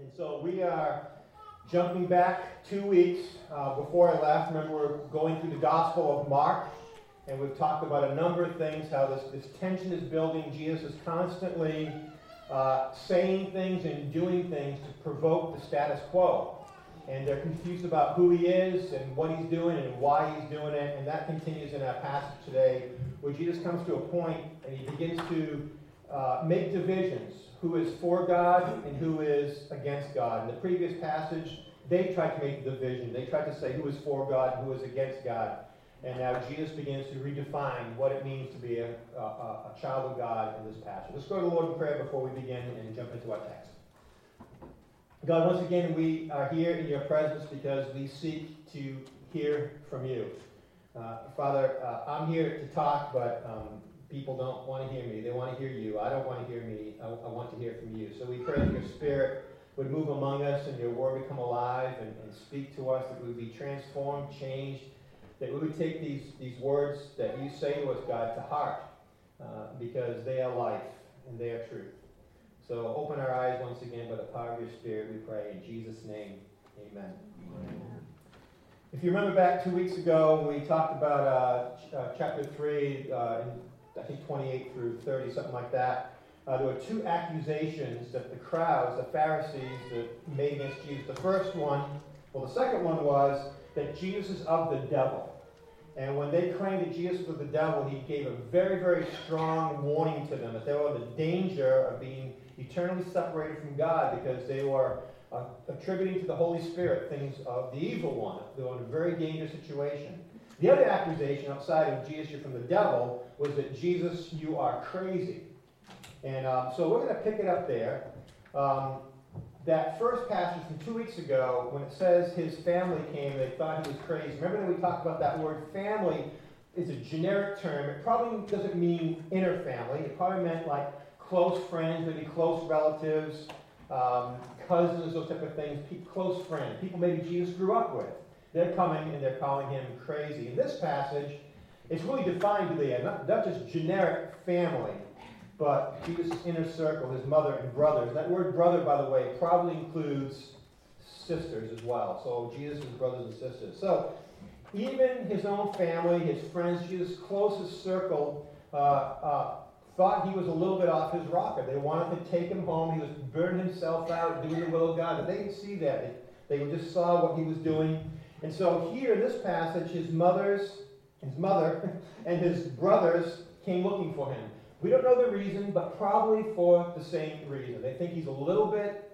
And so we are jumping back two weeks uh, before I left. Remember, we're going through the Gospel of Mark, and we've talked about a number of things, how this, this tension is building. Jesus is constantly uh, saying things and doing things to provoke the status quo. And they're confused about who he is and what he's doing and why he's doing it. And that continues in our passage today, where Jesus comes to a point and he begins to uh, make divisions who is for God and who is against God. In the previous passage, they tried to make the division. They tried to say who is for God and who is against God. And now Jesus begins to redefine what it means to be a, a, a child of God in this passage. Let's go to the Lord in prayer before we begin and jump into our text. God, once again, we are here in your presence because we seek to hear from you. Uh, Father, uh, I'm here to talk, but um, people don't want to hear me. They want to hear you. I don't want to hear me. I, I, want to hear from you. So we pray that your Spirit would move among us and your word would come alive and, and speak to us, that we would be transformed, changed, that we would take these, these words that you say to us, God, to heart, uh, because they are life and they are truth. So open our eyes once again by the power of your Spirit, we pray. In Jesus' name, amen. amen. If you remember back two weeks ago, we talked about uh, ch- uh, chapter 3 uh, I think 28 through 30, something like that. Uh, there were two accusations that the crowds, the Pharisees, that made against Jesus. The first one, well, the second one was that Jesus is of the devil. And when they claimed that Jesus was the devil, he gave a very, very strong warning to them that they were in the danger of being eternally separated from God because they were uh, attributing to the Holy Spirit things of the evil one. They were in a very dangerous situation. The other accusation outside of Jesus, you're from the devil, was that Jesus, you are crazy. And um, so we're going to pick it up there. Um, that first passage from two weeks ago, when it says his family came, they thought he was crazy. Remember that we talked about that word family is a generic term. It probably doesn't mean inner family. It probably meant like close friends, maybe close relatives, um, cousins, those type of things, close friends, people maybe Jesus grew up with. They're coming and they're calling him crazy. In this passage, it's really defined to be not, not just generic family, but Jesus' inner circle, his mother and brothers. That word brother, by the way, probably includes sisters as well. So Jesus' brothers and sisters. So even his own family, his friends, Jesus' closest circle, uh, uh, thought he was a little bit off his rocker. They wanted to take him home. He was burning himself out, doing the will of God. But they didn't see that. They just saw what he was doing. And so here in this passage, his mother's, his mother and his brothers came looking for him. We don't know the reason, but probably for the same reason. They think he's a little bit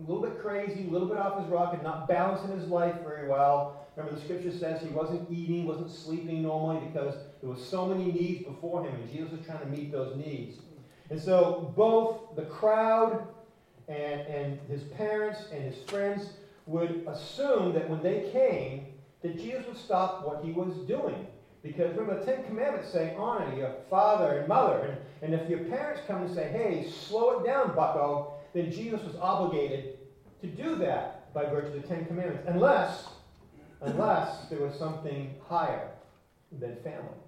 a little bit crazy, a little bit off his rock, and not balancing his life very well. Remember, the scripture says he wasn't eating, wasn't sleeping normally because there was so many needs before him, and Jesus was trying to meet those needs. And so both the crowd and, and his parents and his friends would assume that when they came, that Jesus would stop what he was doing. Because remember, the Ten Commandments say, honor your father and mother. And, and if your parents come and say, hey, slow it down, bucko, then Jesus was obligated to do that by virtue of the Ten Commandments. Unless, unless there was something higher than family.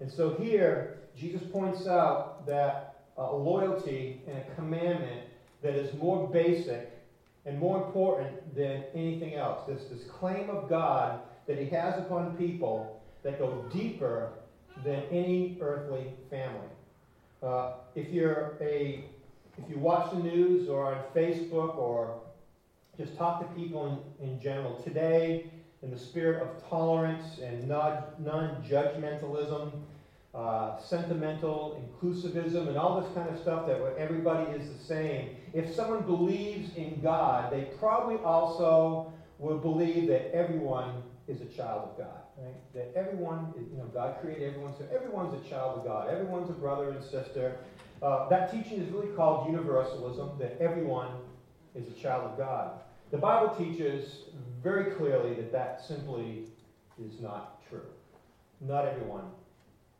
And so here, Jesus points out that a loyalty and a commandment that is more basic and more important than anything else, this, this claim of God that He has upon people that go deeper than any earthly family. Uh, if you're a if you watch the news or on Facebook or just talk to people in, in general today, in the spirit of tolerance and non judgmentalism, uh, sentimental inclusivism, and all this kind of stuff that everybody is the same. If someone believes in God, they probably also will believe that everyone is a child of God. Right? That everyone, you know, God created everyone, so everyone's a child of God. Everyone's a brother and sister. Uh, that teaching is really called universalism, that everyone is a child of God. The Bible teaches very clearly that that simply is not true. Not everyone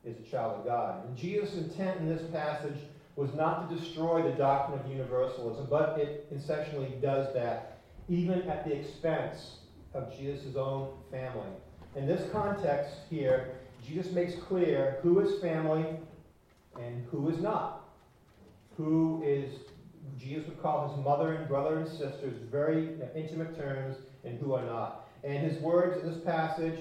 is a child of God. And Jesus' intent in this passage was not to destroy the doctrine of universalism, but it essentially does that, even at the expense of Jesus' own family. In this context here, Jesus makes clear who is family and who is not. Who is Jesus would call his mother and brother and sisters very intimate terms and who are not. And his words in this passage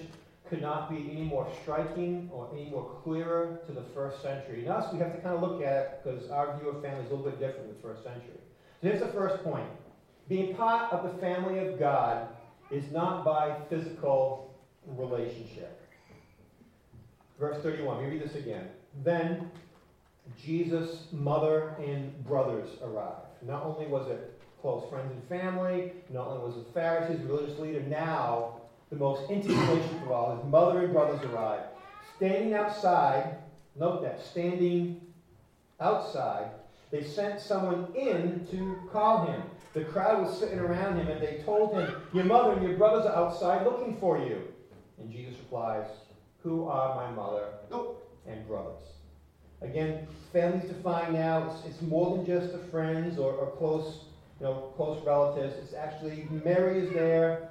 could not be any more striking or any more clearer to the first century. And us, we have to kind of look at it because our view of family is a little bit different with first century. So here's the first point. Being part of the family of God is not by physical relationship. Verse 31, let me read this again. Then Jesus' mother and brothers arrived. Not only was it close friends and family, not only was it Pharisees, religious leader, now the most intimate relationship of all, his mother and brothers arrive. Standing outside, note that, standing outside, they sent someone in to call him. The crowd was sitting around him and they told him, Your mother and your brothers are outside looking for you. And Jesus replies, Who are my mother and brothers? Again, families defined now, it's, it's more than just the friends or, or close, you know, close relatives. It's actually Mary is there,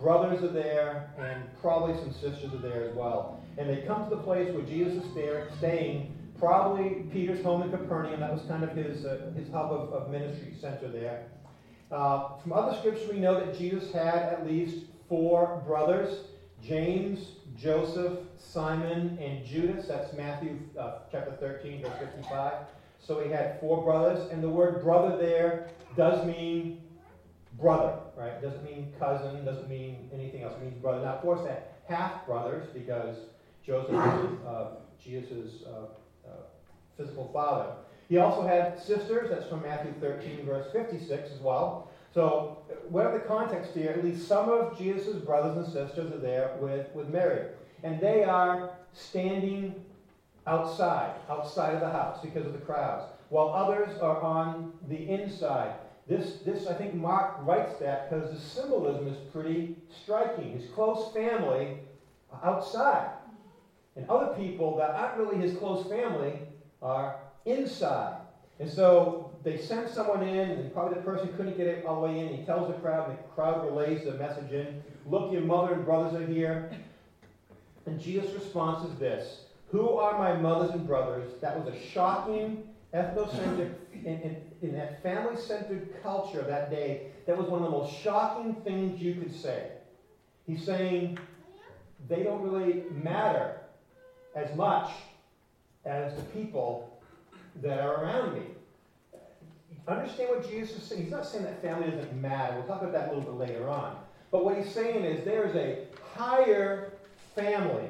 brothers are there, and probably some sisters are there as well. And they come to the place where Jesus is there, staying, probably Peter's home in Capernaum. That was kind of his, uh, his hub of, of ministry center there. Uh, from other scriptures, we know that Jesus had at least four brothers James, Joseph, Simon, and Judas. That's Matthew uh, chapter 13, verse 55. So he had four brothers, and the word brother there does mean brother, right? It doesn't mean cousin, doesn't mean anything else. It means brother. Now, of course, that half brothers, because Joseph was uh, Jesus' uh, uh, physical father. He also had sisters. That's from Matthew 13, verse 56 as well. So, whatever the context here, at least some of Jesus' brothers and sisters are there with, with Mary. And they are standing outside, outside of the house because of the crowds, while others are on the inside. This, this I think Mark writes that because the symbolism is pretty striking. His close family outside. And other people that aren't really his close family are inside. And so they send someone in, and probably the person couldn't get it all the way in. He tells the crowd, and the crowd relays the message in Look, your mother and brothers are here. And Jesus' response is this Who are my mothers and brothers? That was a shocking, ethnocentric, in, in, in that family centered culture that day, that was one of the most shocking things you could say. He's saying, They don't really matter as much as the people that are around me. Understand what Jesus is saying. He's not saying that family doesn't matter. We'll talk about that a little bit later on. But what he's saying is there's a higher family,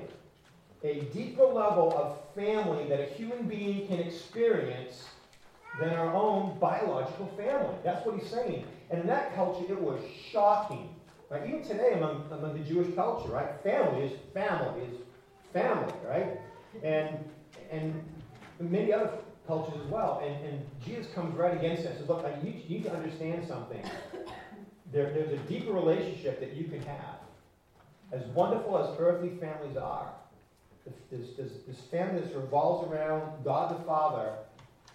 a deeper level of family that a human being can experience than our own biological family. That's what he's saying. And in that culture, it was shocking. Right? Even today, among, among the Jewish culture, right? Family is family is family, right? And and many other cultures as well. And, and Jesus comes right against that says, look, you, you need to understand something. There, there's a deeper relationship that you can have. As wonderful as earthly families are, this, this, this family that revolves around God the Father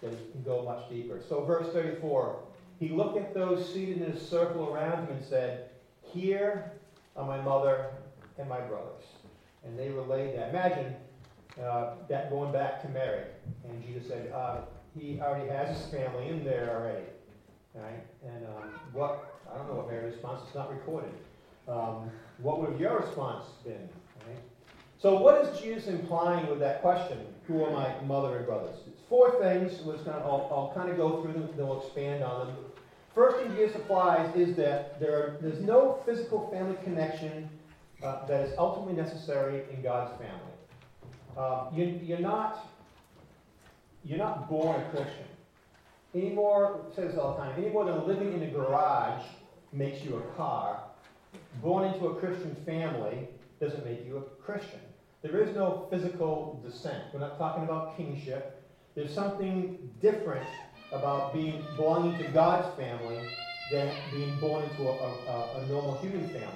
that can go much deeper. So, verse 34 He looked at those seated in a circle around him and said, Here are my mother and my brothers. And they relayed that. Imagine uh, that going back to Mary. And Jesus said, uh, he already has his family in there already. Right? And um, what, I don't know what Mary's response is not recorded. Um, what would your response been? Right? So, what is Jesus implying with that question? Who are my mother and brothers? It's four things. Kind of, I'll, I'll kind of go through them, then we'll expand on them. First thing Jesus applies is that there are, there's no physical family connection uh, that is ultimately necessary in God's family. Um, you, you're not you're not born a Christian. Any more, say this all the time, any more than living in a garage makes you a car, born into a Christian family doesn't make you a Christian. There is no physical descent. We're not talking about kingship. There's something different about being belonging to God's family than being born into a, a, a normal human family.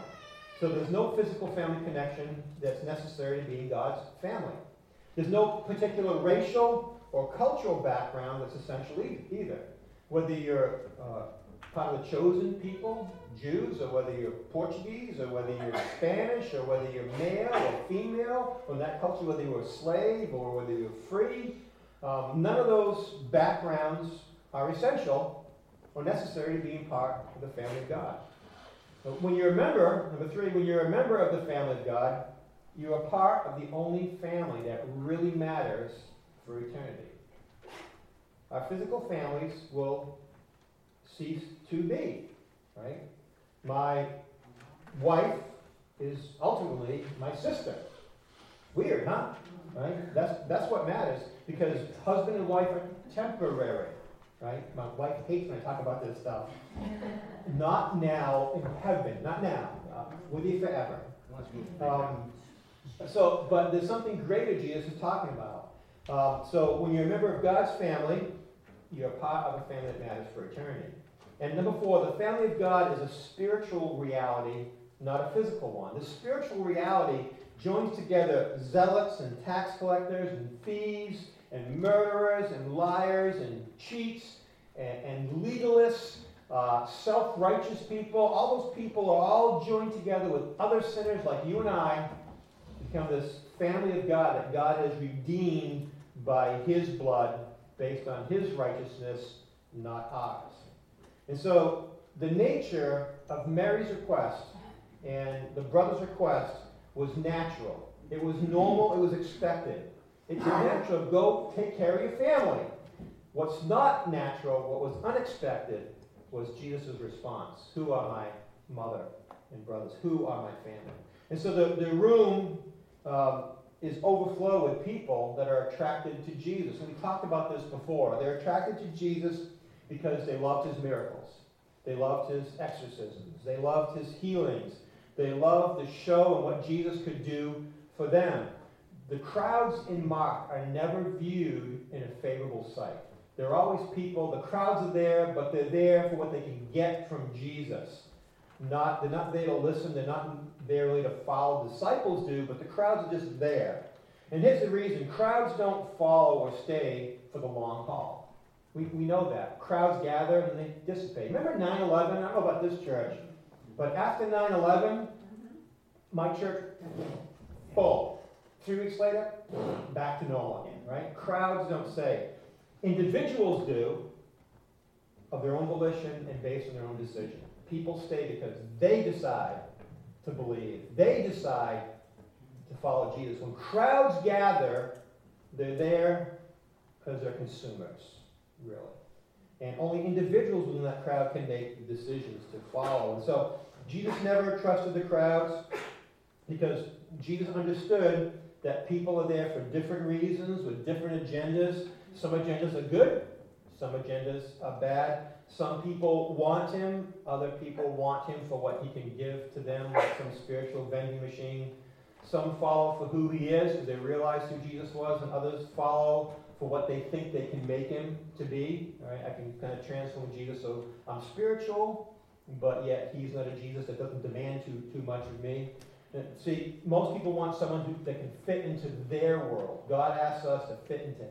So there's no physical family connection that's necessary to being God's family. There's no particular racial or cultural background that's essential either. Whether you're uh, part of the chosen people, Jews, or whether you're Portuguese, or whether you're Spanish, or whether you're male or female, from that culture, whether you're a slave or whether you're free, um, none of those backgrounds are essential or necessary to being part of the family of God. But when you're a member, number three, when you're a member of the family of God, you are part of the only family that really matters for eternity. Our physical families will cease to be, right? My wife is ultimately my sister. Weird, huh? Right? That's, that's what matters because husband and wife are temporary, right? My wife hates when I talk about this stuff. not now in heaven, not now. Uh, with you forever. Um, so, but there's something greater Jesus is talking about. Uh, so, when you're a member of God's family, you're part of a family that matters for eternity. And number four, the family of God is a spiritual reality, not a physical one. The spiritual reality joins together zealots and tax collectors and thieves and murderers and liars and cheats and, and legalists, uh, self righteous people. All those people are all joined together with other sinners like you and I to become this family of God that God has redeemed by His blood based on His righteousness, not ours. And so the nature of Mary's request and the brother's request was natural. It was normal, it was expected. It's natural. Go take care of your family. What's not natural, what was unexpected, was Jesus' response Who are my mother and brothers? Who are my family? And so the, the room um, is overflow with people that are attracted to Jesus. And we talked about this before. They're attracted to Jesus because they loved his miracles, they loved his exorcisms, they loved his healings, they loved the show and what Jesus could do for them. The crowds in Mark are never viewed in a favorable sight. There are always people, the crowds are there, but they're there for what they can get from Jesus. Not, they're not there to listen, they're not there really to follow. Disciples do, but the crowds are just there. And here's the reason crowds don't follow or stay for the long haul. We, we know that. Crowds gather and they dissipate. Remember 9 11? I don't know about this church. But after 9 11, my church, full. Three weeks later, back to normal again, right? Crowds don't say. Individuals do, of their own volition and based on their own decision. People stay because they decide to believe, they decide to follow Jesus. When crowds gather, they're there because they're consumers, really. And only individuals within that crowd can make the decisions to follow. And so Jesus never trusted the crowds because Jesus understood that people are there for different reasons with different agendas. Some agendas are good, some agendas are bad. Some people want him, other people want him for what he can give to them, like some spiritual vending machine. Some follow for who he is because they realize who Jesus was, and others follow for what they think they can make him to be. Right, I can kind of transform Jesus. So I'm spiritual, but yet he's not a Jesus that doesn't demand too, too much of me. See, most people want someone who that can fit into their world. God asks us to fit into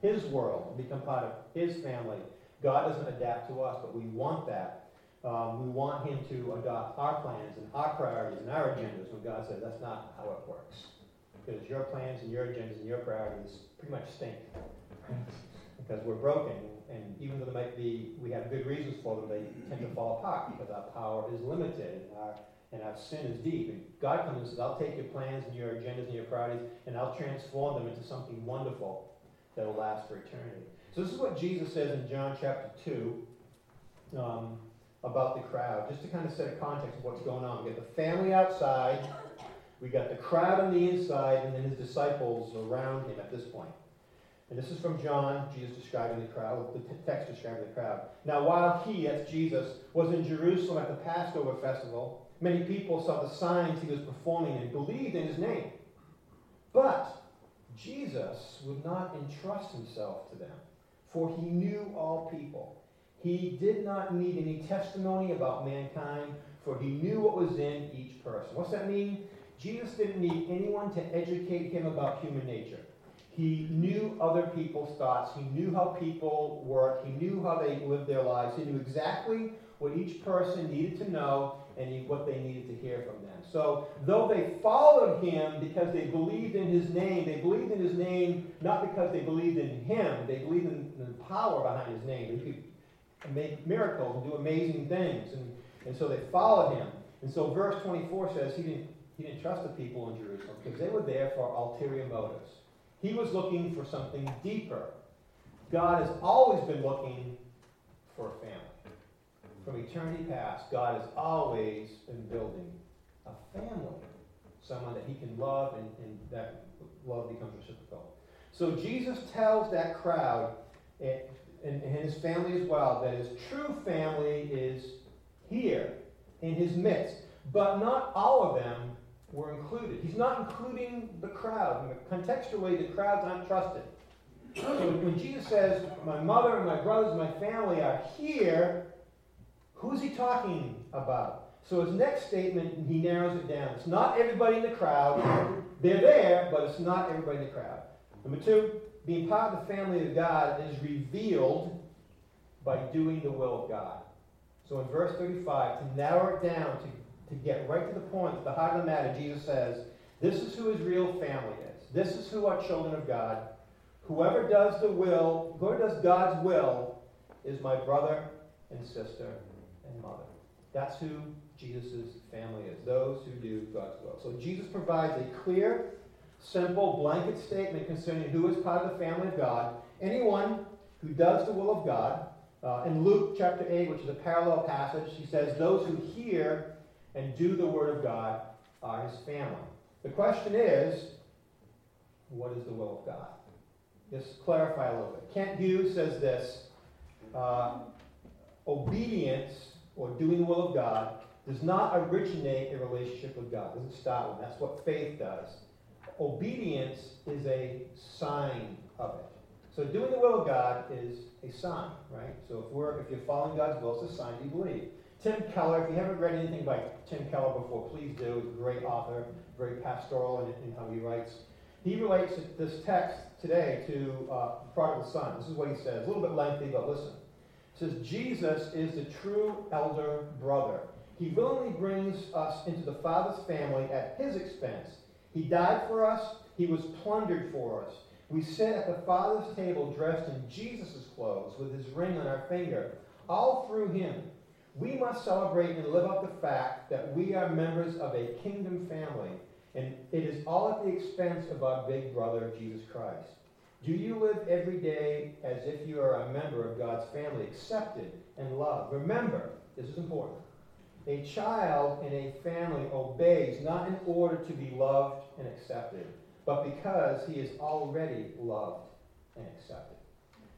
his world and become part of his family. God doesn't adapt to us, but we want that. Um, we want him to adopt our plans and our priorities and our agendas when God says that's not how it works. Because your plans and your agendas and your priorities pretty much stink. because we're broken, and even though they might be, we have good reasons for them, they tend to fall apart because our power is limited and our and our sin is deep. And God comes and says, I'll take your plans and your agendas and your priorities, and I'll transform them into something wonderful that will last for eternity. So this is what Jesus says in John chapter 2 um, about the crowd, just to kind of set a context of what's going on. We got the family outside, we got the crowd on the inside, and then his disciples around him at this point. And this is from John, Jesus describing the crowd, the text describing the crowd. Now, while he, that's Jesus, was in Jerusalem at the Passover festival, many people saw the signs he was performing and believed in his name. But Jesus would not entrust himself to them, for he knew all people. He did not need any testimony about mankind, for he knew what was in each person. What's that mean? Jesus didn't need anyone to educate him about human nature. He knew other people's thoughts. He knew how people work. He knew how they lived their lives. He knew exactly what each person needed to know and what they needed to hear from them. So, though they followed him because they believed in his name, they believed in his name not because they believed in him, they believed in the power behind his name. You could make miracles and do amazing things. And, and so they followed him. And so verse 24 says he didn't, he didn't trust the people in Jerusalem because they were there for ulterior motives. He was looking for something deeper. God has always been looking for a family. From eternity past, God has always been building a family. Someone that he can love and, and that love becomes reciprocal. So Jesus tells that crowd and, and, and his family as well that his true family is here in his midst. But not all of them were included. He's not including the crowd. Contextually, the crowd's not trusted. So when Jesus says, My mother and my brothers and my family are here, who's he talking about? So his next statement, he narrows it down. It's not everybody in the crowd. They're there, but it's not everybody in the crowd. Number two, being part of the family of God is revealed by doing the will of God. So in verse 35, to narrow it down, to, to get right to the point, the heart of the matter, Jesus says, This is who his real family is. This is who are children of God. Whoever does the will, whoever does God's will, is my brother and sister and mother. That's who Jesus' family is, those who do God's will. So Jesus provides a clear, simple, blanket statement concerning who is part of the family of God. Anyone who does the will of God. Uh, in Luke chapter 8, which is a parallel passage, he says, Those who hear and do the word of God are his family. The question is, what is the will of God? Just clarify a little bit. Kent Hughes says this uh, obedience or doing the will of God does not originate a relationship with God. It doesn't start with That's what faith does. Obedience is a sign of it. So doing the will of God is a sign, right? So if we're if you're following God's will, it's a sign you believe. Tim Keller, if you haven't read anything by Tim Keller before, please do. He's a great author, very pastoral in, in how he writes. He relates this text today to uh, the prodigal son. This is what he says. A little bit lengthy, but listen. Says, Jesus is the true elder brother he willingly brings us into the Father's family at his expense. He died for us, he was plundered for us. We sit at the Father's table dressed in Jesus' clothes with his ring on our finger, all through him. We must celebrate and live up the fact that we are members of a kingdom family, and it is all at the expense of our big brother, Jesus Christ. Do you live every day as if you are a member of God's family, accepted and loved? Remember, this is important. A child in a family obeys not in order to be loved and accepted, but because he is already loved and accepted.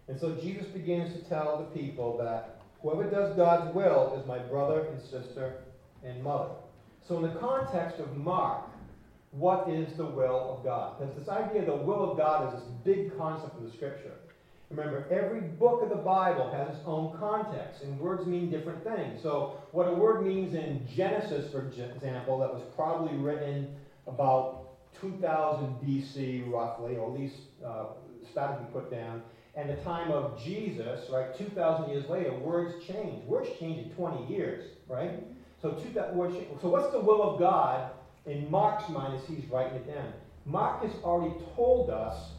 And so Jesus begins to tell the people that whoever does God's will is my brother and sister and mother. So, in the context of Mark, what is the will of God? Because this idea of the will of God is this big concept in the scripture. Remember, every book of the Bible has its own context, and words mean different things. So, what a word means in Genesis, for example, that was probably written about 2000 BC, roughly, or at least uh, started to be put down, and the time of Jesus, right, 2,000 years later, words change. Words change in 20 years, right? So, so what's the will of God in Mark's mind as he's writing it down? Mark has already told us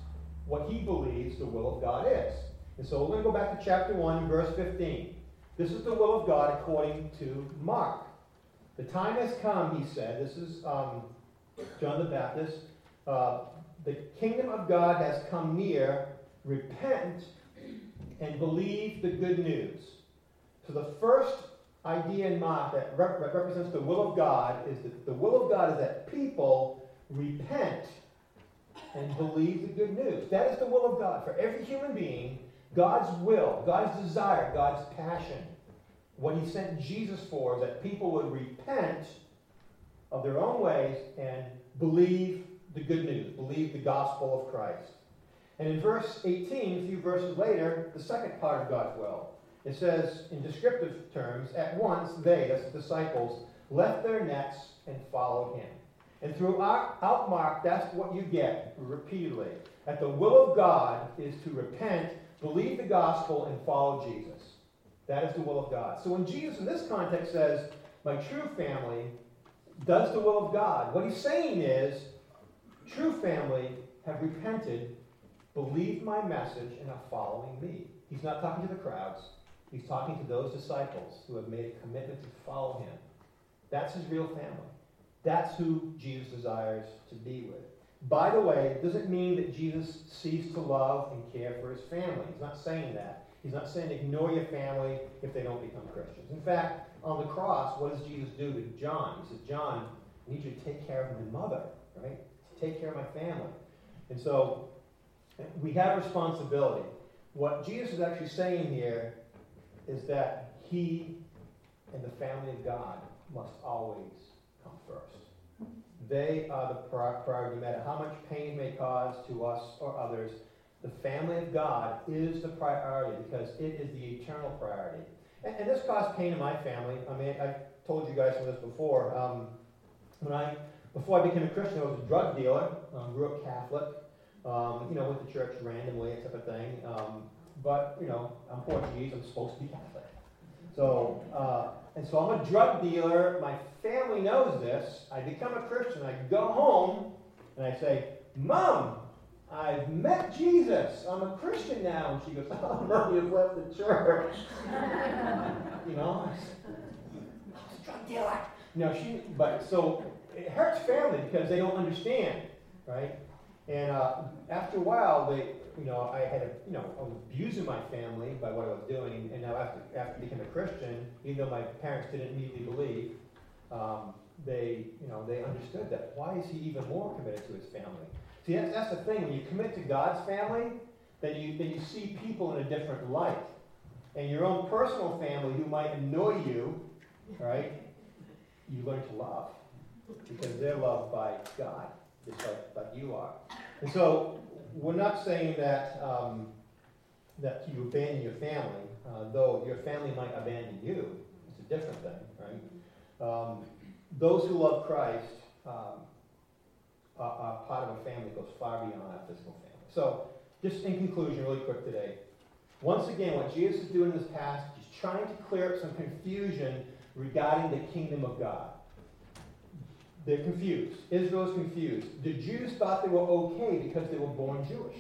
what he believes the will of God is. And so we're going to go back to chapter 1, verse 15. This is the will of God according to Mark. The time has come, he said. This is um, John the Baptist. Uh, the kingdom of God has come near. Repent and believe the good news. So the first idea in mind that rep- represents the will of God is that the will of God is that people repent and believe the good news. That is the will of God for every human being. God's will, God's desire, God's passion. What He sent Jesus for is that people would repent of their own ways and believe the good news, believe the gospel of Christ. And in verse 18, a few verses later, the second part of God's will. It says, in descriptive terms, at once they, that's the disciples, left their nets and followed him. And throughout Mark, that's what you get repeatedly. That the will of God is to repent, believe the gospel, and follow Jesus. That is the will of God. So when Jesus, in this context, says, My true family does the will of God, what he's saying is, true family have repented, believed my message, and are following me. He's not talking to the crowds. He's talking to those disciples who have made a commitment to follow him. That's his real family. That's who Jesus desires to be with. By the way, it doesn't mean that Jesus ceased to love and care for his family. He's not saying that. He's not saying ignore your family if they don't become Christians. In fact, on the cross, what does Jesus do to John? He says, John, I need you to take care of my mother, right? Take care of my family. And so we have responsibility. What Jesus is actually saying here is that he and the family of God must always come first. They are the priority, no matter how much pain may cause to us or others. The family of God is the priority because it is the eternal priority. And, and this caused pain in my family. I mean, I told you guys some of this before. Um, when I, before I became a Christian, I was a drug dealer. Um, grew up Catholic. Um, you know, went to church randomly, that type of thing. Um, but you know, I'm Portuguese. I'm supposed to be Catholic. So, uh, and so I'm a drug dealer. My family knows this. I become a Christian. I go home and I say, Mom, I've met Jesus. I'm a Christian now. And she goes, Oh, no, you've left the church. you know, I was a drug dealer. No, she, but so it hurts family because they don't understand, right? And uh, after a while, they, you know, I had, you know, I was abusing my family by what I was doing. And now after, after becoming a Christian, even though my parents didn't immediately believe, um, they, you know, they understood that. Why is he even more committed to his family? See, that's, that's the thing. When you commit to God's family, then you, then you see people in a different light. And your own personal family, who might annoy you, right, you learn to love. Because they're loved by God, just like, like you are. And so, we're not saying that, um, that you abandon your family, uh, though your family might abandon you. It's a different thing, right? Um, those who love Christ um, are, part of a family that goes far beyond our physical family. So, just in conclusion, really quick today. Once again, what Jesus is doing in this passage is trying to clear up some confusion regarding the kingdom of God. They're confused. Israel is confused. The Jews thought they were okay because they were born Jewish.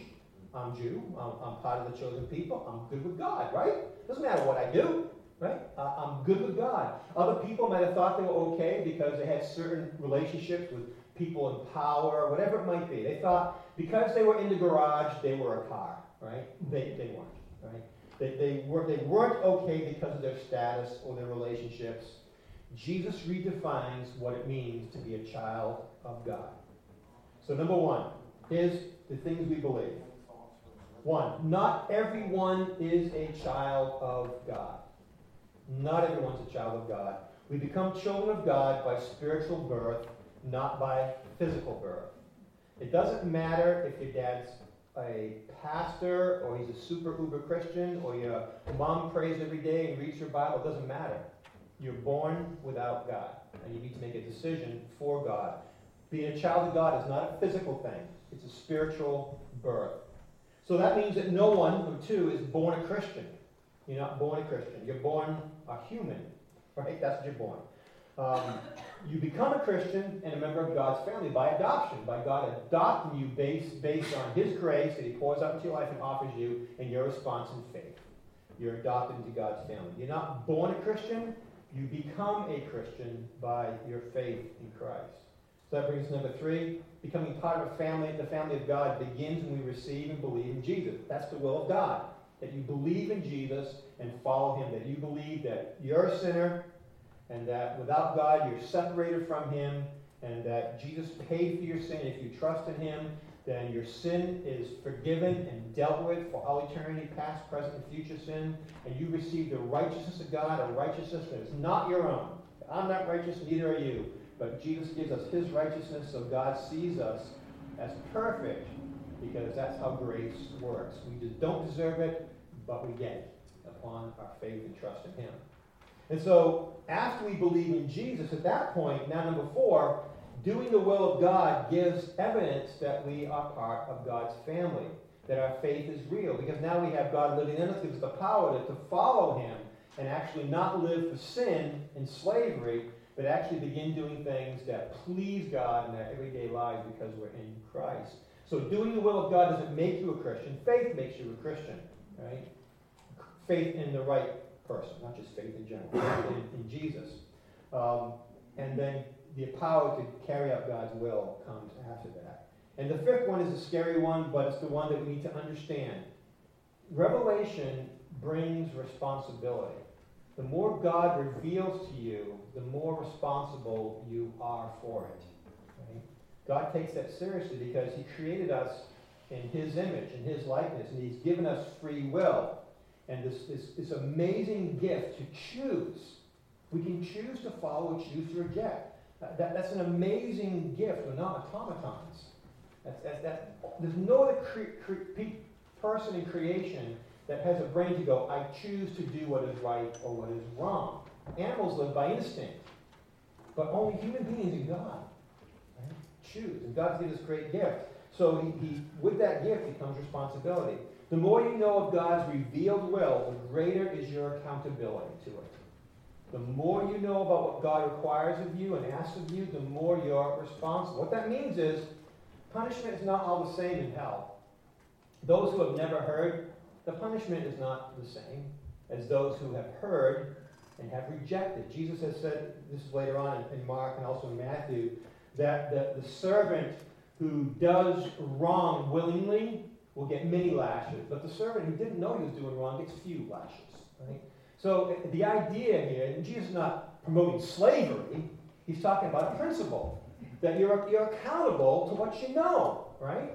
I'm Jew. I'm, I'm part of the chosen people. I'm good with God, right? Doesn't matter what I do, right? Uh, I'm good with God. Other people might have thought they were okay because they had certain relationships with people in power, whatever it might be. They thought because they were in the garage, they were a car, right? They, they weren't, right? They, they, were, they weren't okay because of their status or their relationships. Jesus redefines what it means to be a child of God. So, number one is the things we believe. One, not everyone is a child of God. Not everyone's a child of God. We become children of God by spiritual birth, not by physical birth. It doesn't matter if your dad's a pastor or he's a super uber Christian or your mom prays every day and reads her Bible. It doesn't matter. You're born without God, and you need to make a decision for God. Being a child of God is not a physical thing, it's a spiritual birth. So that means that no one, number two, is born a Christian. You're not born a Christian. You're born a human, right? That's what you're born. Um, you become a Christian and a member of God's family by adoption, by God adopting you based, based on His grace that He pours out into your life and offers you, and your response in faith. You're adopted into God's family. You're not born a Christian, you become a Christian by your faith in Christ. So that brings us number three. Becoming part of a family, the family of God begins when we receive and believe in Jesus. That's the will of God. That you believe in Jesus and follow him. That you believe that you're a sinner and that without God you're separated from him and that Jesus paid for your sin. If you trust in him, then your sin is forgiven and dealt with for all eternity, past, present, and future sin, and you receive the righteousness of God, a righteousness that is not your own. I'm not righteous, neither are you. But Jesus gives us his righteousness, so God sees us as perfect because that's how grace works. We just don't deserve it, but we get it upon our faith and trust in him. And so, after we believe in Jesus, at that point, now number four, doing the will of God gives evidence that we are part of God's family, that our faith is real, because now we have God living in us, gives the power to, to follow Him and actually not live for sin and slavery, but actually begin doing things that please God in our everyday lives because we're in Christ. So doing the will of God doesn't make you a Christian. Faith makes you a Christian, right? Faith in the right person, not just faith in general, in, in Jesus. Um, and then the power to carry out God's will comes after that. And the fifth one is a scary one, but it's the one that we need to understand. Revelation brings responsibility. The more God reveals to you, the more responsible you are for it. God takes that seriously because He created us in His image, in His likeness, and He's given us free will. And this, this, this amazing gift to choose. We can choose to follow or choose to reject. That, that's an amazing gift. We're not automatons. That's, that's, that, there's no other cre- cre- person in creation that has a brain to go, I choose to do what is right or what is wrong. Animals live by instinct, but only human beings and God right, choose. And God's given this great gift. So he, he, with that gift comes responsibility. The more you know of God's revealed will, the greater is your accountability to it. The more you know about what God requires of you and asks of you, the more you're responsible. What that means is punishment is not all the same in hell. Those who have never heard, the punishment is not the same as those who have heard and have rejected. Jesus has said, this is later on in, Mark and also in Matthew, that the, the servant who does wrong willingly will get many lashes, but the servant who didn't know he was doing wrong gets few lashes. Right? So the idea here, and Jesus is not promoting slavery, he's talking about a principle that you're, you're accountable to what you know, right?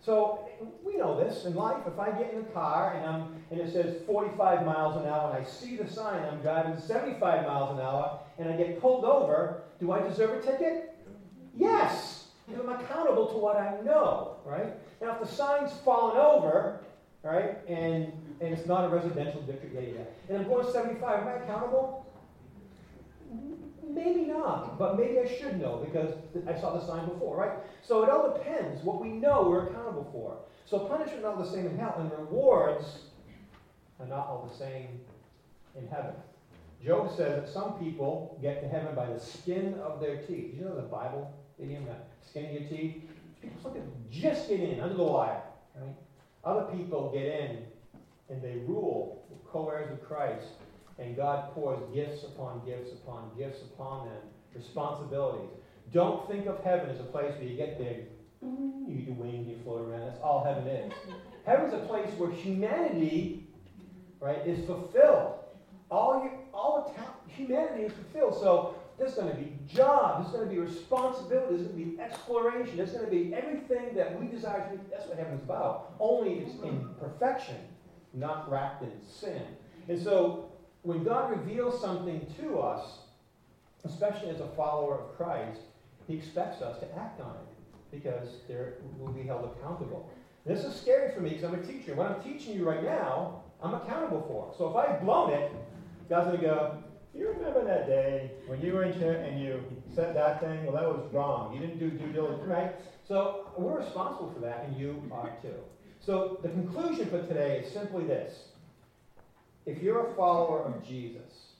So we know this in life. If I get in a car and, I'm, and it says 45 miles an hour and I see the sign, I'm driving 75 miles an hour, and I get pulled over, do I deserve a ticket? Yes, I'm accountable to what I know, right? Now, if the sign's fallen over, right, and, and it's not a residential district, yeah, and I'm going 75, am I accountable? Maybe not, but maybe I should know because I saw the sign before, right? So it all depends. What we know, we're accountable for. So punishment not all the same in hell, and rewards are not all the same in heaven. Job says that some people get to heaven by the skin of their teeth. You know the Bible idiom, that skin of your teeth? People just get in under the wire, right? Other people get in and they rule, co-heirs of Christ, and God pours gifts upon gifts upon gifts upon them, responsibilities. Don't think of heaven as a place where you get there, mm-hmm. you get your wings, you float around. That's all heaven is. Heaven's a place where humanity, right, is fulfilled. All your, all the ta- humanity is fulfilled. So there's going to be jobs. There's going to be responsibility. There's going to be exploration. There's going to be everything that we desire to be. That's what heaven's about. Only it's in perfection, not wrapped in sin. And so when God reveals something to us, especially as a follower of Christ, he expects us to act on it because there will be held accountable. This is scary for me because I'm a teacher. What I'm teaching you right now, I'm accountable for. So if I've blown it, God's going to go, you remember that day when you were in church and you said that thing? Well, that was wrong. You didn't do due diligence, right? So we're responsible for that, and you are too. So the conclusion for today is simply this if you're a follower of Jesus,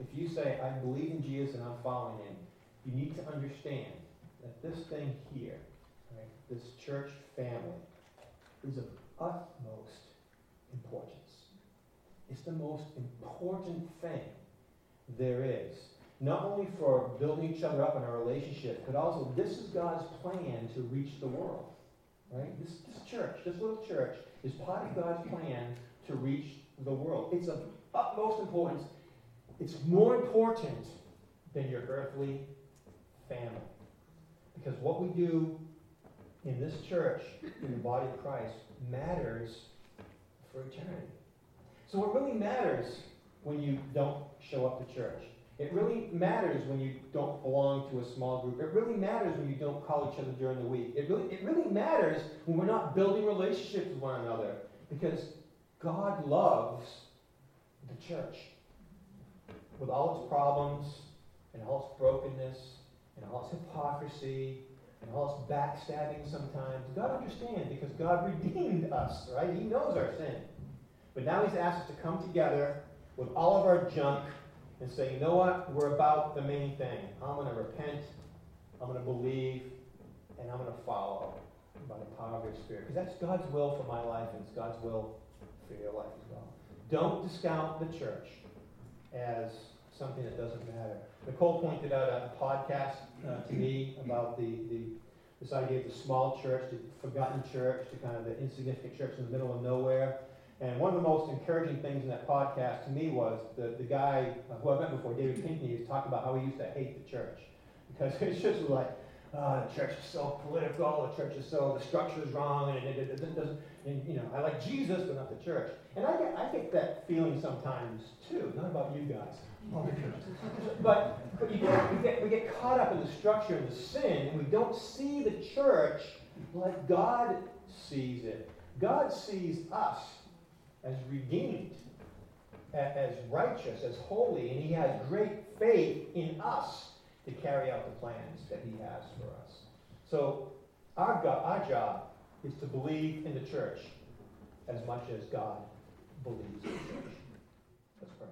if you say, I believe in Jesus and I'm following him, you need to understand that this thing here, right, this church family, is of utmost importance. It's the most important thing there is. Not only for building each other up in our relationship, but also this is God's plan to reach the world. Right? This, this church, this little church, is part of God's plan to reach the world. It's of utmost importance. It's more important than your earthly family. Because what we do in this church, in the body of Christ, matters for eternity. So what really matters when you don't show up to church. It really matters when you don't belong to a small group. It really matters when you don't call each other during the week. It really, it really matters when we're not building relationships with one another because God loves the church with all its problems and all its brokenness and all its hypocrisy and all its backstabbing sometimes. God understands because God redeemed us, right? He knows our sin. But now He's asked us to come together with all of our junk and say, you know what? We're about the main thing. I'm going to repent, I'm going to believe, and I'm going to follow by the power of your Spirit. Because that's God's will for my life, and it's God's will for your life as well. don't discount the church as something that doesn't matter. Nicole pointed out a podcast uh, to me about the, the this idea of the small church, the forgotten church, the kind of the insignificant church in the middle of nowhere. And one of the most encouraging things in that podcast to me was the, the guy who I've met before, David Pinkney, was talking about how he used to hate the church. Because it's just like, uh, the church is so political, the church is so, the structure is wrong, and it doesn't, and, you know, I like Jesus, but not the church. And I get, I get that feeling sometimes too, not about you guys. but but you get, we, get, we get caught up in the structure and the sin, and we don't see the church like God sees it. God sees us as redeemed, as righteous, as holy, and He has great faith in us to carry out the plans that He has for us. So our, our job is to believe in the church as much as God believes in the church. Let's pray.